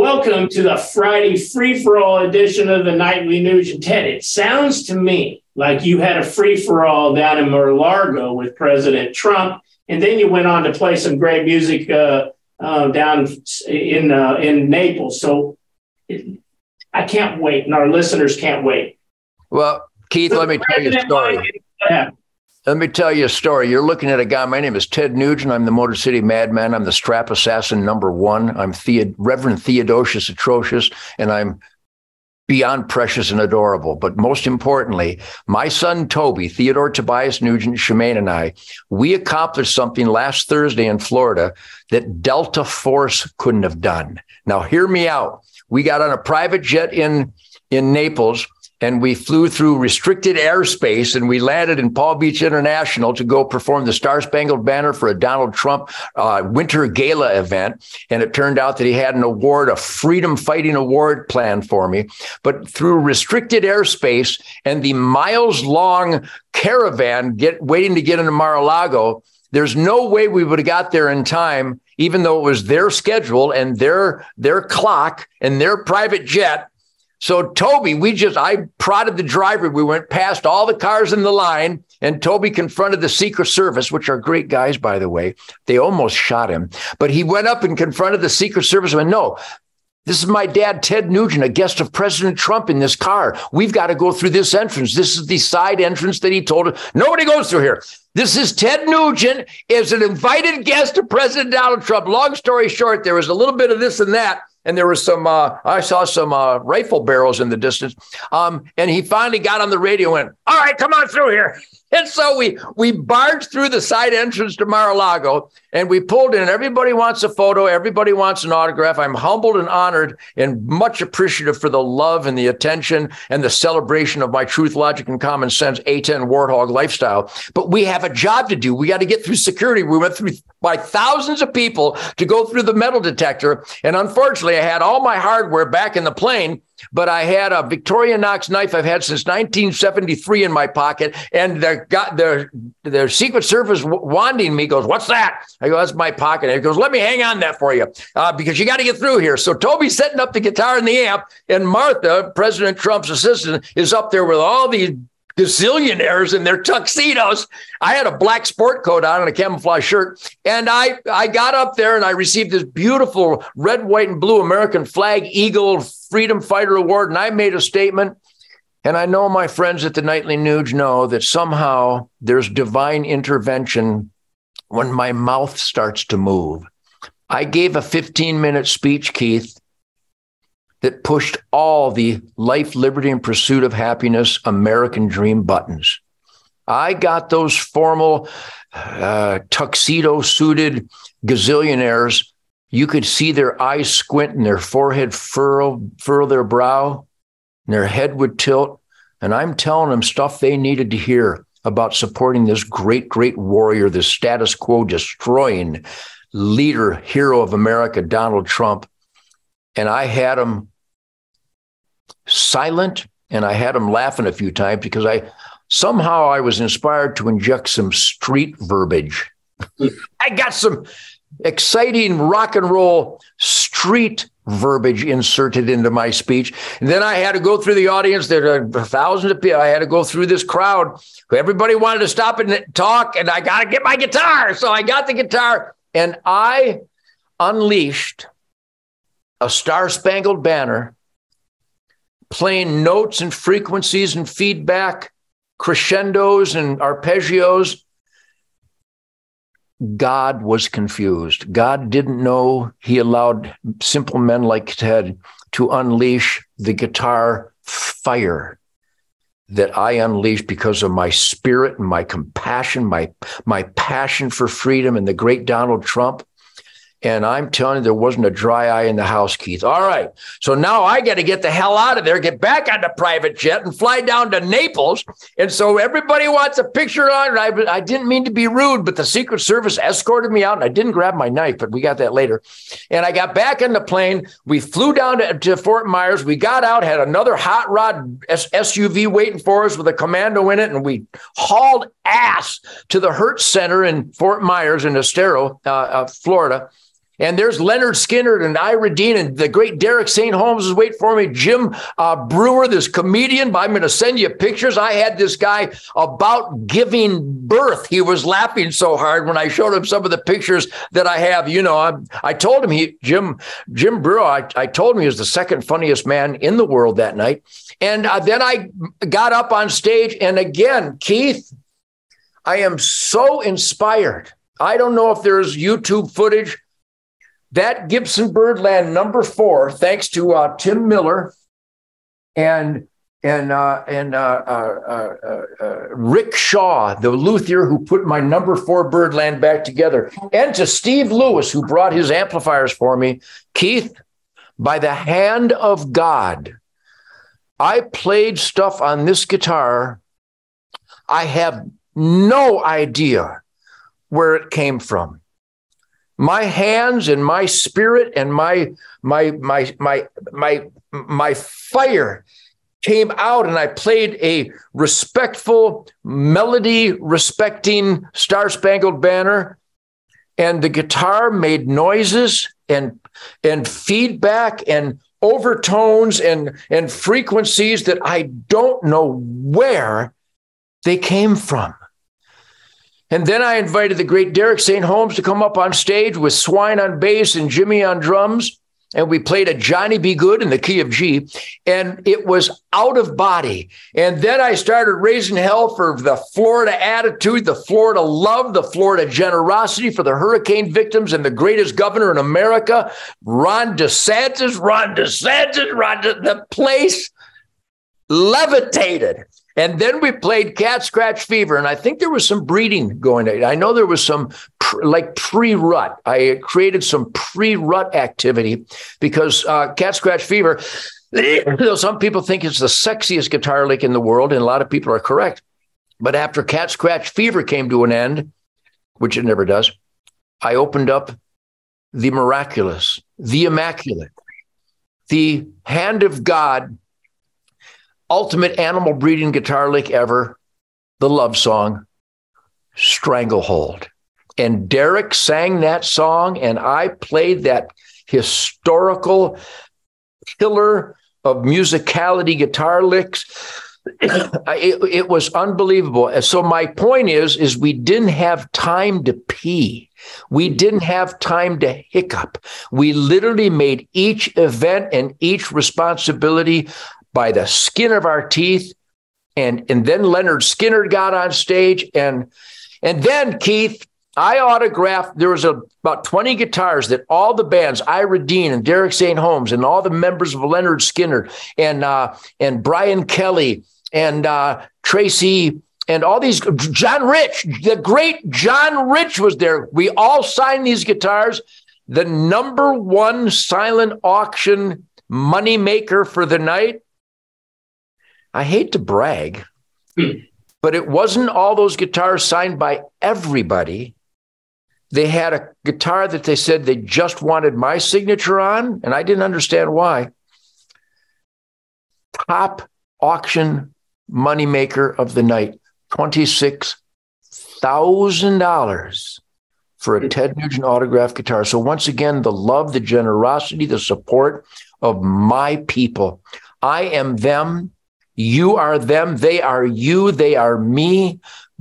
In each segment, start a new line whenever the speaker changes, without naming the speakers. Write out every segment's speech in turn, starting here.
Welcome to the Friday free for all edition of the Nightly Nuge and Ted. It sounds to me like you had a free for all down in Mar-a-Lago with President Trump, and then you went on to play some great music uh, uh, down in uh, in Naples. So I can't wait, and our listeners can't wait.
Well, Keith, let me tell you a story. Let me tell you a story. You're looking at a guy. My name is Ted Nugent. I'm the Motor City Madman. I'm the strap assassin number one. I'm the- Reverend Theodosius Atrocious, and I'm beyond precious and adorable. But most importantly, my son Toby, Theodore Tobias Nugent, Shemane, and I, we accomplished something last Thursday in Florida that Delta Force couldn't have done. Now, hear me out. We got on a private jet in in Naples and we flew through restricted airspace and we landed in Palm Beach International to go perform the Star Spangled Banner for a Donald Trump uh, winter gala event. And it turned out that he had an award, a freedom fighting award planned for me. But through restricted airspace and the miles long caravan get waiting to get into Mar-a-Lago, there's no way we would have got there in time, even though it was their schedule and their their clock and their private jet so Toby, we just I prodded the driver. We went past all the cars in the line, and Toby confronted the Secret Service, which are great guys, by the way. They almost shot him, but he went up and confronted the Secret Service and went, "No, this is my dad, Ted Nugent, a guest of President Trump in this car. We've got to go through this entrance. This is the side entrance that he told us. Nobody goes through here. This is Ted Nugent is an invited guest of President Donald Trump. Long story short, there was a little bit of this and that and there was some uh, i saw some uh, rifle barrels in the distance um, and he finally got on the radio and went all right come on through here and so we we barged through the side entrance to Mar-a-Lago and we pulled in. Everybody wants a photo. Everybody wants an autograph. I'm humbled and honored and much appreciative for the love and the attention and the celebration of my truth, logic, and common sense A10 warthog lifestyle. But we have a job to do. We got to get through security. We went through by thousands of people to go through the metal detector. And unfortunately, I had all my hardware back in the plane but I had a Victorinox knife I've had since 1973 in my pocket, and the got the the Secret Service wanding me goes, "What's that?" I go, "That's my pocket." And he goes, "Let me hang on that for you, uh, because you got to get through here." So Toby's setting up the guitar and the amp, and Martha, President Trump's assistant, is up there with all these gazillionaires in their tuxedos. I had a black sport coat on and a camouflage shirt. And I, I got up there and I received this beautiful red, white, and blue American flag Eagle Freedom Fighter Award. And I made a statement. And I know my friends at the Nightly Nuge know that somehow there's divine intervention when my mouth starts to move. I gave a 15 minute speech, Keith, that pushed all the life, liberty, and pursuit of happiness American dream buttons. I got those formal, uh, tuxedo suited gazillionaires. You could see their eyes squint and their forehead furrow, furrow their brow, and their head would tilt. And I'm telling them stuff they needed to hear about supporting this great, great warrior, this status quo destroying leader, hero of America, Donald Trump. And I had them silent and I had them laughing a few times because I somehow I was inspired to inject some street verbiage. I got some exciting rock and roll street verbiage inserted into my speech. And then I had to go through the audience. There are thousands of people. I had to go through this crowd. Everybody wanted to stop and talk, and I got to get my guitar. So I got the guitar and I unleashed a star spangled banner playing notes and frequencies and feedback, crescendos and arpeggios. God was confused. God didn't know he allowed simple men like Ted to unleash the guitar fire that I unleashed because of my spirit and my compassion, my, my passion for freedom and the great Donald Trump. And I'm telling you, there wasn't a dry eye in the house, Keith. All right. So now I got to get the hell out of there, get back on the private jet and fly down to Naples. And so everybody wants a picture on it. I, I didn't mean to be rude, but the Secret Service escorted me out and I didn't grab my knife, but we got that later. And I got back in the plane. We flew down to, to Fort Myers. We got out, had another hot rod SUV waiting for us with a commando in it. And we hauled ass to the Hertz Center in Fort Myers in Estero, uh, uh, Florida And there's Lynyrd Skynyrd and Ira Dean and the great Derek St. Holmes is waiting for me. Jim uh, Breuer, this comedian. I'm going to send you pictures. I had this guy about giving birth. He was laughing so hard when I showed him some of the pictures that I have. You know, I, I told him he Jim Jim Breuer. I, I told him he was the second funniest man in the world that night. And uh, then I got up on stage, and again, Keith, I am so inspired. I don't know if there's YouTube footage that Gibson Birdland number four, thanks to uh, Tim Miller and and uh, and uh, uh, uh, uh, Rick Shaw, the luthier who put my number four Birdland back together, and to Steve Lewis who brought his amplifiers for me. Keith, by the hand of God, I played stuff on this guitar. I have no idea where it came from my hands and my spirit and my my my my my my fire came out and I played a respectful melody respecting Star Spangled Banner and the guitar made noises and and feedback and overtones and and frequencies that I don't know where they came from. And then I invited the great Derek St. Holmes to come up on stage with Swine on bass and Jimmy on drums. And we played a Johnny B. Goode in the key of G. And it was out of body. And then I started raising hell for the Florida attitude, the Florida love, the Florida generosity for the hurricane victims and the greatest governor in America, Ron DeSantis, Ron DeSantis, Ron the place levitated. And then we played Cat Scratch Fever, and I think there was some breeding going on. I know there was some pr- like pre rut. I created some pre rut activity because uh, Cat Scratch Fever, some people think it's the sexiest guitar lick in the world, and a lot of people are correct. But after Cat Scratch Fever came to an end, which it never does, I opened up the miraculous, the immaculate, the hand of God ultimate animal breeding guitar lick ever, the love song, Stranglehold. And Derek sang that song, and I played that historical killer of musicality guitar licks. it, it, was unbelievable. So my point is, is we didn't have time to pee. We didn't have time to hiccup. We literally made each event and each responsibility by the skin of our teeth. And, and then Lynyrd Skynyrd got on stage. And, and then, Keith, I autographed, there was a, about 20 guitars that all the bands, Ira Dean and Derek St. Holmes and all the members of Lynyrd Skynyrd and, uh, and Brian Kelly and uh, Tracy and all these, John Rich, the great John Rich was there. We all signed these guitars. The number one silent auction moneymaker for the night I hate to brag, hmm. but it wasn't all those guitars signed by everybody. They had a guitar that they said they just wanted my signature on, and I didn't understand why. Top auction moneymaker of the night, $26,000 for a. Ted Nugent autograph guitar. So, once again, the love, the generosity, the support of my people. I am them you are them, they are you, they are me.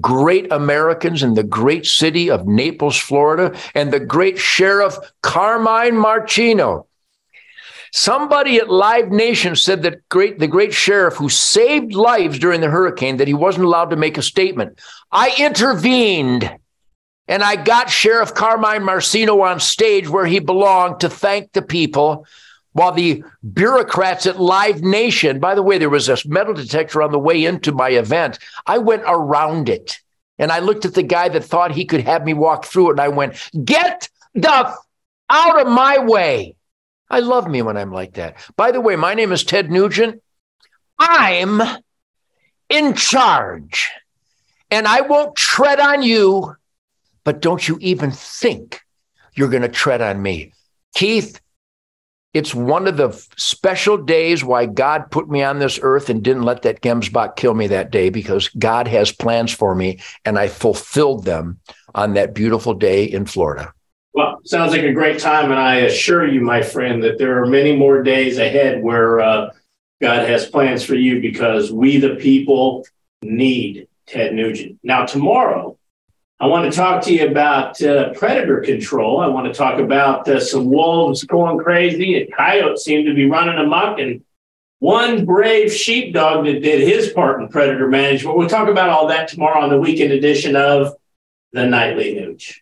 Great Americans in the great city of Naples, Florida, and the great Sheriff Carmine Marceno. Somebody at Live Nation said that great the great sheriff who saved lives during the hurricane that he wasn't allowed to make a statement. I intervened and I got Sheriff Carmine Marceno on stage where he belonged to thank the people while the bureaucrats at Live Nation, by the way, there was a metal detector on the way into my event. I went around it and I looked at the guy that thought he could have me walk through it. And I went, Get the f- out of my way. I love me when I'm like that. By the way, my name is Ted Nugent. I'm in charge and I won't tread on you, but don't you even think you're going to tread on me. Keith, it's one of the special days why God put me on this earth and didn't let that gemsbok kill me that day because God has plans for me and I fulfilled them on that beautiful day in Florida.
Well, sounds like a great time. And I assure you, my friend, that there are many more days ahead where uh, God has plans for you because we, the people, need Ted Nugent. Now, tomorrow, I want to talk to you about uh, predator control. I want to talk about uh, some wolves going crazy and coyotes seem to be running amok and one brave sheepdog that did his part in predator management. We'll talk about all that tomorrow on the weekend edition of the Nightly Nuge.